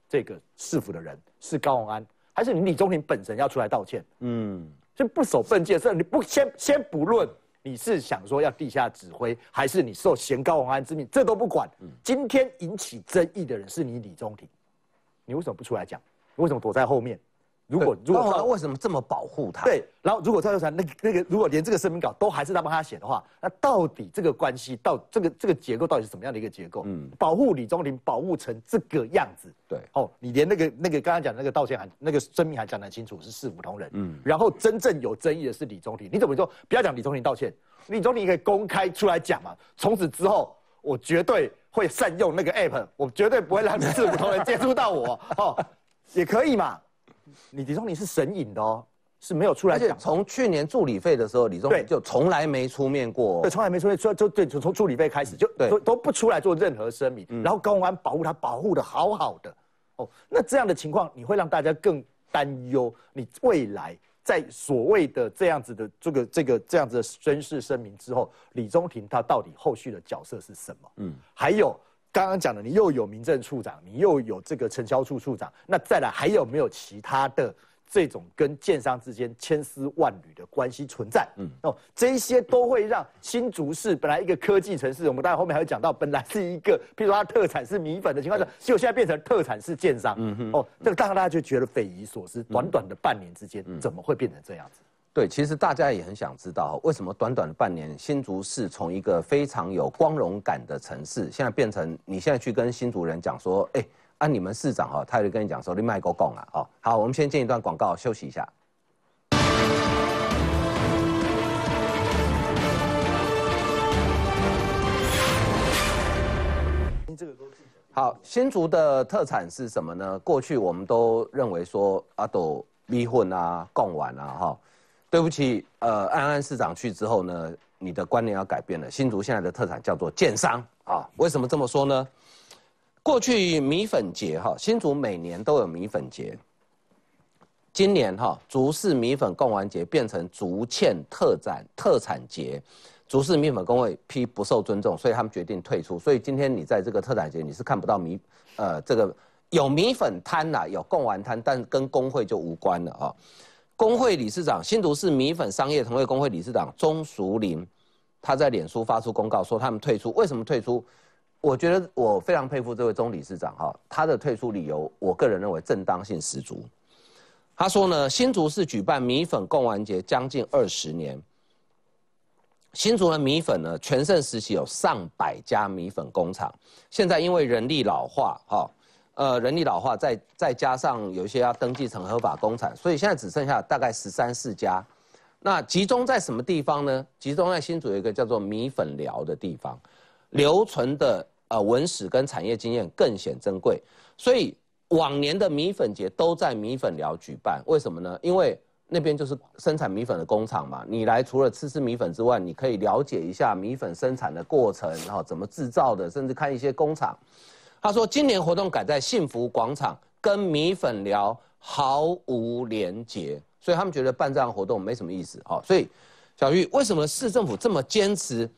这个市府的人是高鸿安，还还是你李宗廷本身要出来道歉？嗯，就不守分界是，你不先先不论你是想说要地下指挥，还是你受嫌高鸿安之命，这都不管。嗯今天引起争议的人是你李宗廷，你为什么不出来讲？你为什么躲在后面？如果如果他为什么这么保护他？对，然后如果赵秀传那个那个，如果连这个声明稿都还是他帮他写的话，那到底这个关系到这个这个结构到底是什么样的一个结构？嗯，保护李宗林保护成这个样子，对，哦，你连那个那个刚刚讲那个道歉函那个声明还讲得很清楚是视服同人，嗯，然后真正有争议的是李宗林，你怎么说？不要讲李宗林道歉，李宗林可以公开出来讲嘛，从此之后我绝对会善用那个 app，我绝对不会让视服同人接触到我，哦，也可以嘛。李李宗廷是神隐的哦，是没有出来讲。从去年助理费的时候，李宗廷就从来没出面过。对，从来没出面，就就对，从从助理费开始就都都不出来做任何声明。然后高鸿安保护他，保护的好好的。哦，那这样的情况，你会让大家更担忧，你未来在所谓的这样子的这个这个这样子的宣誓声明之后，李宗廷他到底后续的角色是什么？嗯，还有。刚刚讲的，你又有民政处长，你又有这个承销处处长，那再来还有没有其他的这种跟建商之间千丝万缕的关系存在？嗯，哦，这些都会让新竹市本来一个科技城市，我们待会后面还会讲到，本来是一个，譬如说它特产是米粉的情况下，结果现在变成特产是建商。嗯哼，哦，这个当然大家就觉得匪夷所思，短短的半年之间，怎么会变成这样子？对，其实大家也很想知道，为什么短短的半年，新竹市从一个非常有光荣感的城市，现在变成你现在去跟新竹人讲说，哎，按你们市长哈，他就跟你讲说，你卖够供啊，哦，好，我们先进一段广告，休息一下。好，新竹的特产是什么呢？过去我们都认为说，阿斗米混啊，贡丸啊，哈。对不起，呃，安安市长去之后呢，你的观念要改变了。新竹现在的特产叫做建商啊，为什么这么说呢？过去米粉节哈，新竹每年都有米粉节，今年哈竹市米粉贡丸节变成竹堑特展特产节，竹市米粉工会批不受尊重，所以他们决定退出。所以今天你在这个特产节你是看不到米，呃，这个有米粉摊呐，有贡丸摊，但跟工会就无关了啊。工会理事长新竹市米粉商业同业工会理事长钟淑玲，他在脸书发出公告说他们退出。为什么退出？我觉得我非常佩服这位钟理事长哈，他的退出理由，我个人认为正当性十足。他说呢，新竹市举办米粉供完节将近二十年，新竹的米粉呢全盛时期有上百家米粉工厂，现在因为人力老化哈。呃，人力老化，再再加上有一些要登记成合法工厂，所以现在只剩下大概十三四家。那集中在什么地方呢？集中在新竹有一个叫做米粉寮的地方，留存的呃文史跟产业经验更显珍贵。所以往年的米粉节都在米粉寮举办，为什么呢？因为那边就是生产米粉的工厂嘛。你来除了吃吃米粉之外，你可以了解一下米粉生产的过程，然后怎么制造的，甚至看一些工厂。他说：“今年活动改在幸福广场，跟米粉聊毫无连结，所以他们觉得办这样活动没什么意思。好，所以小玉，为什么市政府这么坚持？”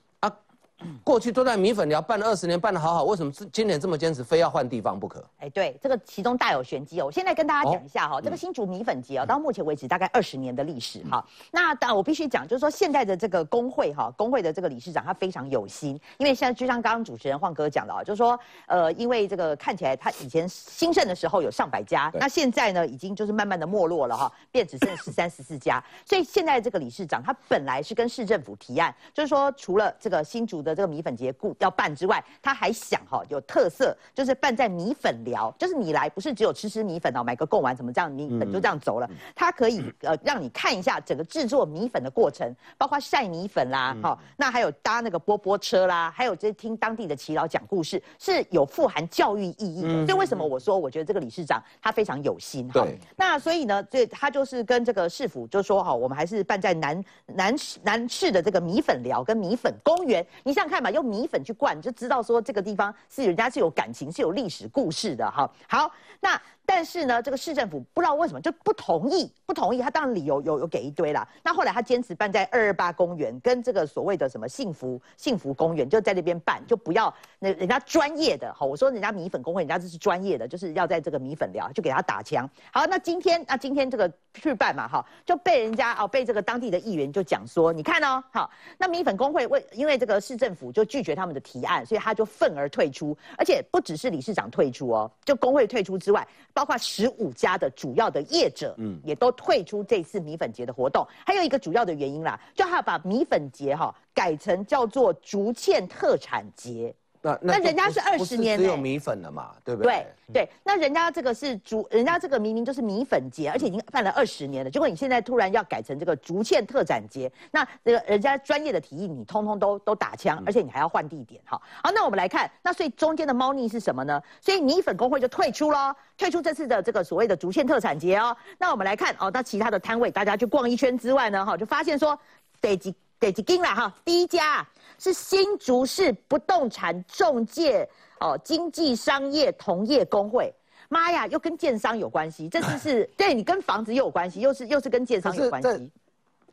过去都在米粉寮办了二十年，办得好好，为什么今年这么坚持，非要换地方不可？哎，对，这个其中大有玄机哦。我现在跟大家讲一下哈，这个新竹米粉节哦，到目前为止大概二十年的历史哈。那当然我必须讲，就是说现在的这个工会哈，工会的这个理事长他非常有心，因为现在就像刚刚主持人晃哥讲的啊，就是说呃，因为这个看起来他以前兴盛的时候有上百家，那现在呢已经就是慢慢的没落了哈，变只剩十三十四家。所以现在这个理事长他本来是跟市政府提案，就是说除了这个新竹的。这个米粉节故要办之外，他还想哈有特色，就是办在米粉寮，就是你来不是只有吃吃米粉哦，买个贡丸怎么这样米粉就这样走了，他可以呃让你看一下整个制作米粉的过程，包括晒米粉啦，哈，那还有搭那个波波车啦，还有这听当地的耆老讲故事，是有富含教育意义的。所以为什么我说我觉得这个理事长他非常有心哈？那所以呢，这他就是跟这个市府就说哈，我们还是办在南南南市的这个米粉寮跟米粉公园，你看。看嘛，用米粉去灌，就知道说这个地方是人家是有感情、是有历史故事的哈。好，那。但是呢，这个市政府不知道为什么就不同意，不同意。他当然理由有有给一堆啦。那后来他坚持办在二二八公园，跟这个所谓的什么幸福幸福公园，就在那边办，就不要那人家专业的。好，我说人家米粉工会，人家这是专业的，就是要在这个米粉寮就给他打枪。好，那今天那今天这个去办嘛，哈，就被人家哦被这个当地的议员就讲说，你看哦，好，那米粉工会为因为这个市政府就拒绝他们的提案，所以他就愤而退出，而且不只是理事长退出哦，就工会退出之外，括十五家的主要的业者，嗯，也都退出这次米粉节的活动。还有一个主要的原因啦，就他把米粉节哈改成叫做竹堑特产节。那那人家是二十年只有米粉了嘛，对不对？对对，那人家这个是竹，人家这个明明就是米粉节，而且已经办了二十年了，结果你现在突然要改成这个竹堑特展节，那这个人家专业的提议你通通都都打枪，而且你还要换地点，哈。好，那我们来看，那所以中间的猫腻是什么呢？所以米粉工会就退出了，退出这次的这个所谓的竹堑特产节哦。那我们来看哦，那其他的摊位大家去逛一圈之外呢，哈，就发现说得几得几斤了哈，第一家。是新竹市不动产中介哦经济商业同业工会，妈呀，又跟建商有关系，这次是 对你跟房子又有关系，又是又是跟建商有关系。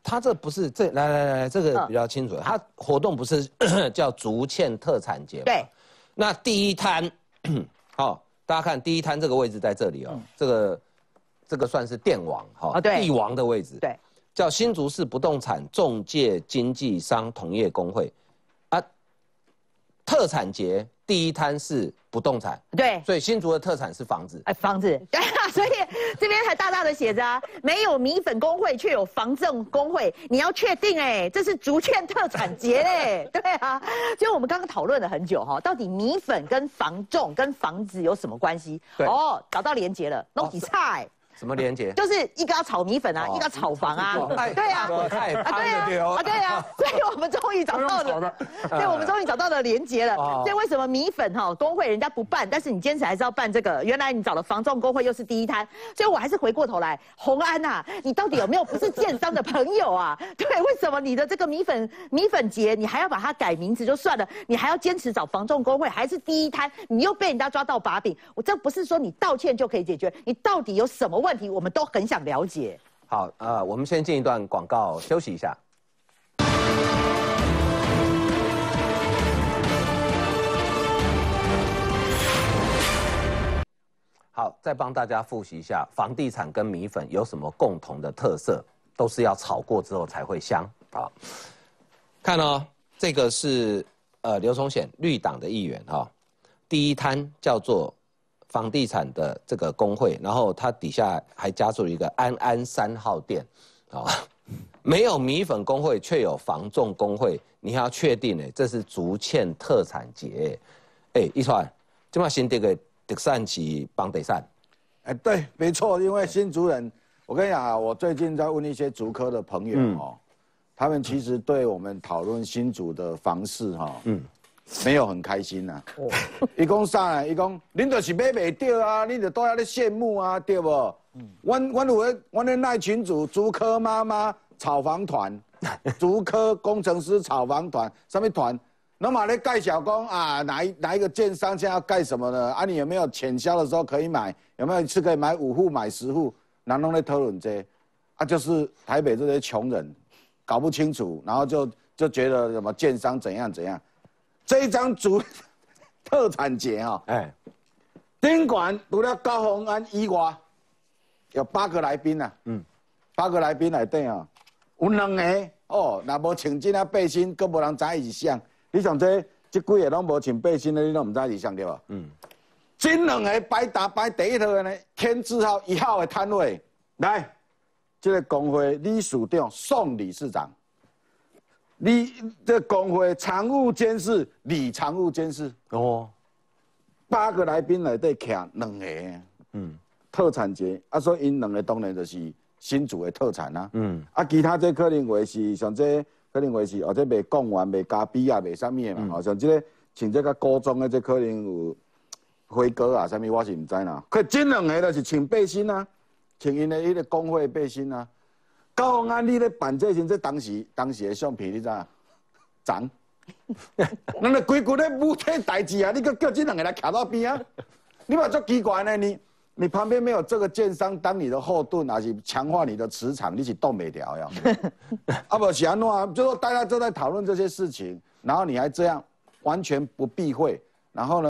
他这不是这来来来，这个比较清楚，他活动不是 叫竹堑特产节对，那第一摊，好，大家看第一摊这个位置在这里哦，这个这个算是电网哈，地王的位置，对，叫新竹市不动产中介经纪商同业工会。特产节第一摊是不动产，对，所以新竹的特产是房子，哎，房子，对啊，所以这边还大大的写着啊，没有米粉工会，却有房政工会，你要确定哎，这是竹堑特产节嘞，对啊，所以我们刚刚讨论了很久哈，到底米粉跟房仲跟房子有什么关系？哦，找到连结了，弄几菜。什么连接？就是一个要炒米粉啊，一个要炒房啊，对啊，啊对啊，啊对啊，所以我们终于找到了，对，我们终于找到了连接了。所以为什么米粉哈工会人家不办，但是你坚持还是要办这个？原来你找了房仲工会又是第一摊，所以我还是回过头来，洪安呐，你到底有没有不是建商的朋友啊？对，为什么你的这个米粉米粉节你还要把它改名字就算了，你还要坚持找房仲工会，还是第一摊？你又被人家抓到把柄，我这不是说你道歉就可以解决，你到底有什么问？问题我们都很想了解。好，呃，我们先进一段广告，休息一下。好，再帮大家复习一下，房地产跟米粉有什么共同的特色？都是要炒过之后才会香。好，看哦，这个是呃刘崇显绿党的议员哈，第一摊叫做。房地产的这个工会，然后它底下还加入一个安安三号店，啊，没有米粉工会，却有房仲工会，你要确定呢，这是竹堑特产节，哎，一川，这么新这个德善奇帮德善，哎，对，没错，因为新竹人，我跟你讲啊，我最近在问一些竹科的朋友哦，他们其实对我们讨论新竹的房市哈，嗯。没有很开心呐。哦，伊讲啥？伊讲，恁就是买袂到啊，恁就都在咧羡慕啊，对不？嗯，阮阮有个，阮咧那群主，竹科妈妈炒房团，竹科工程师炒房团，什么团？那么咧盖小工啊，哪一哪一个建商现在要盖什么呢？啊，你有没有潜销的时候可以买？有没有一次可以买五户、买十户？南拢咧讨论这，啊，就是台北这些穷人搞不清楚，然后就就觉得什么建商怎样怎样。这一张主特产节哈，哎，宾馆除了高洪安以外，有八个来宾呐，嗯，八个来宾来对啊，有两个哦，那无穿这啊背心，佫无人知伊是谁。你像这这几个拢无穿背心的，你拢唔知是谁对吧？嗯，这两个摆打摆第一套的呢，天字号一号的摊位，来，这个工会理事长宋理事长。你这工会常务监事李常务监事哦，八个来宾来对徛两个，嗯，特产节啊，所以因两个当然就是新竹的特产啊，嗯，啊，其他这可能会是像这可能会是或者卖贡丸、卖咖啡啊、卖啥物的嘛，好像这个像这个高中的这可能有辉哥啊，啥物我是唔知啦，可这两个就是穿背心啊，穿因的迄个工会背心啊。高安，你咧办这时，这当时当时的相片，你知影？长，人哋规矩咧舞体代志啊！你搁叫这两个来徛到边啊？你嘛足奇怪呢？你你旁边没有这个建商当你的后盾，还是强化你的磁场，你是动不了呀？啊不，喜安诺啊，就说大家都在讨论这些事情，然后你还这样完全不避讳，然后呢？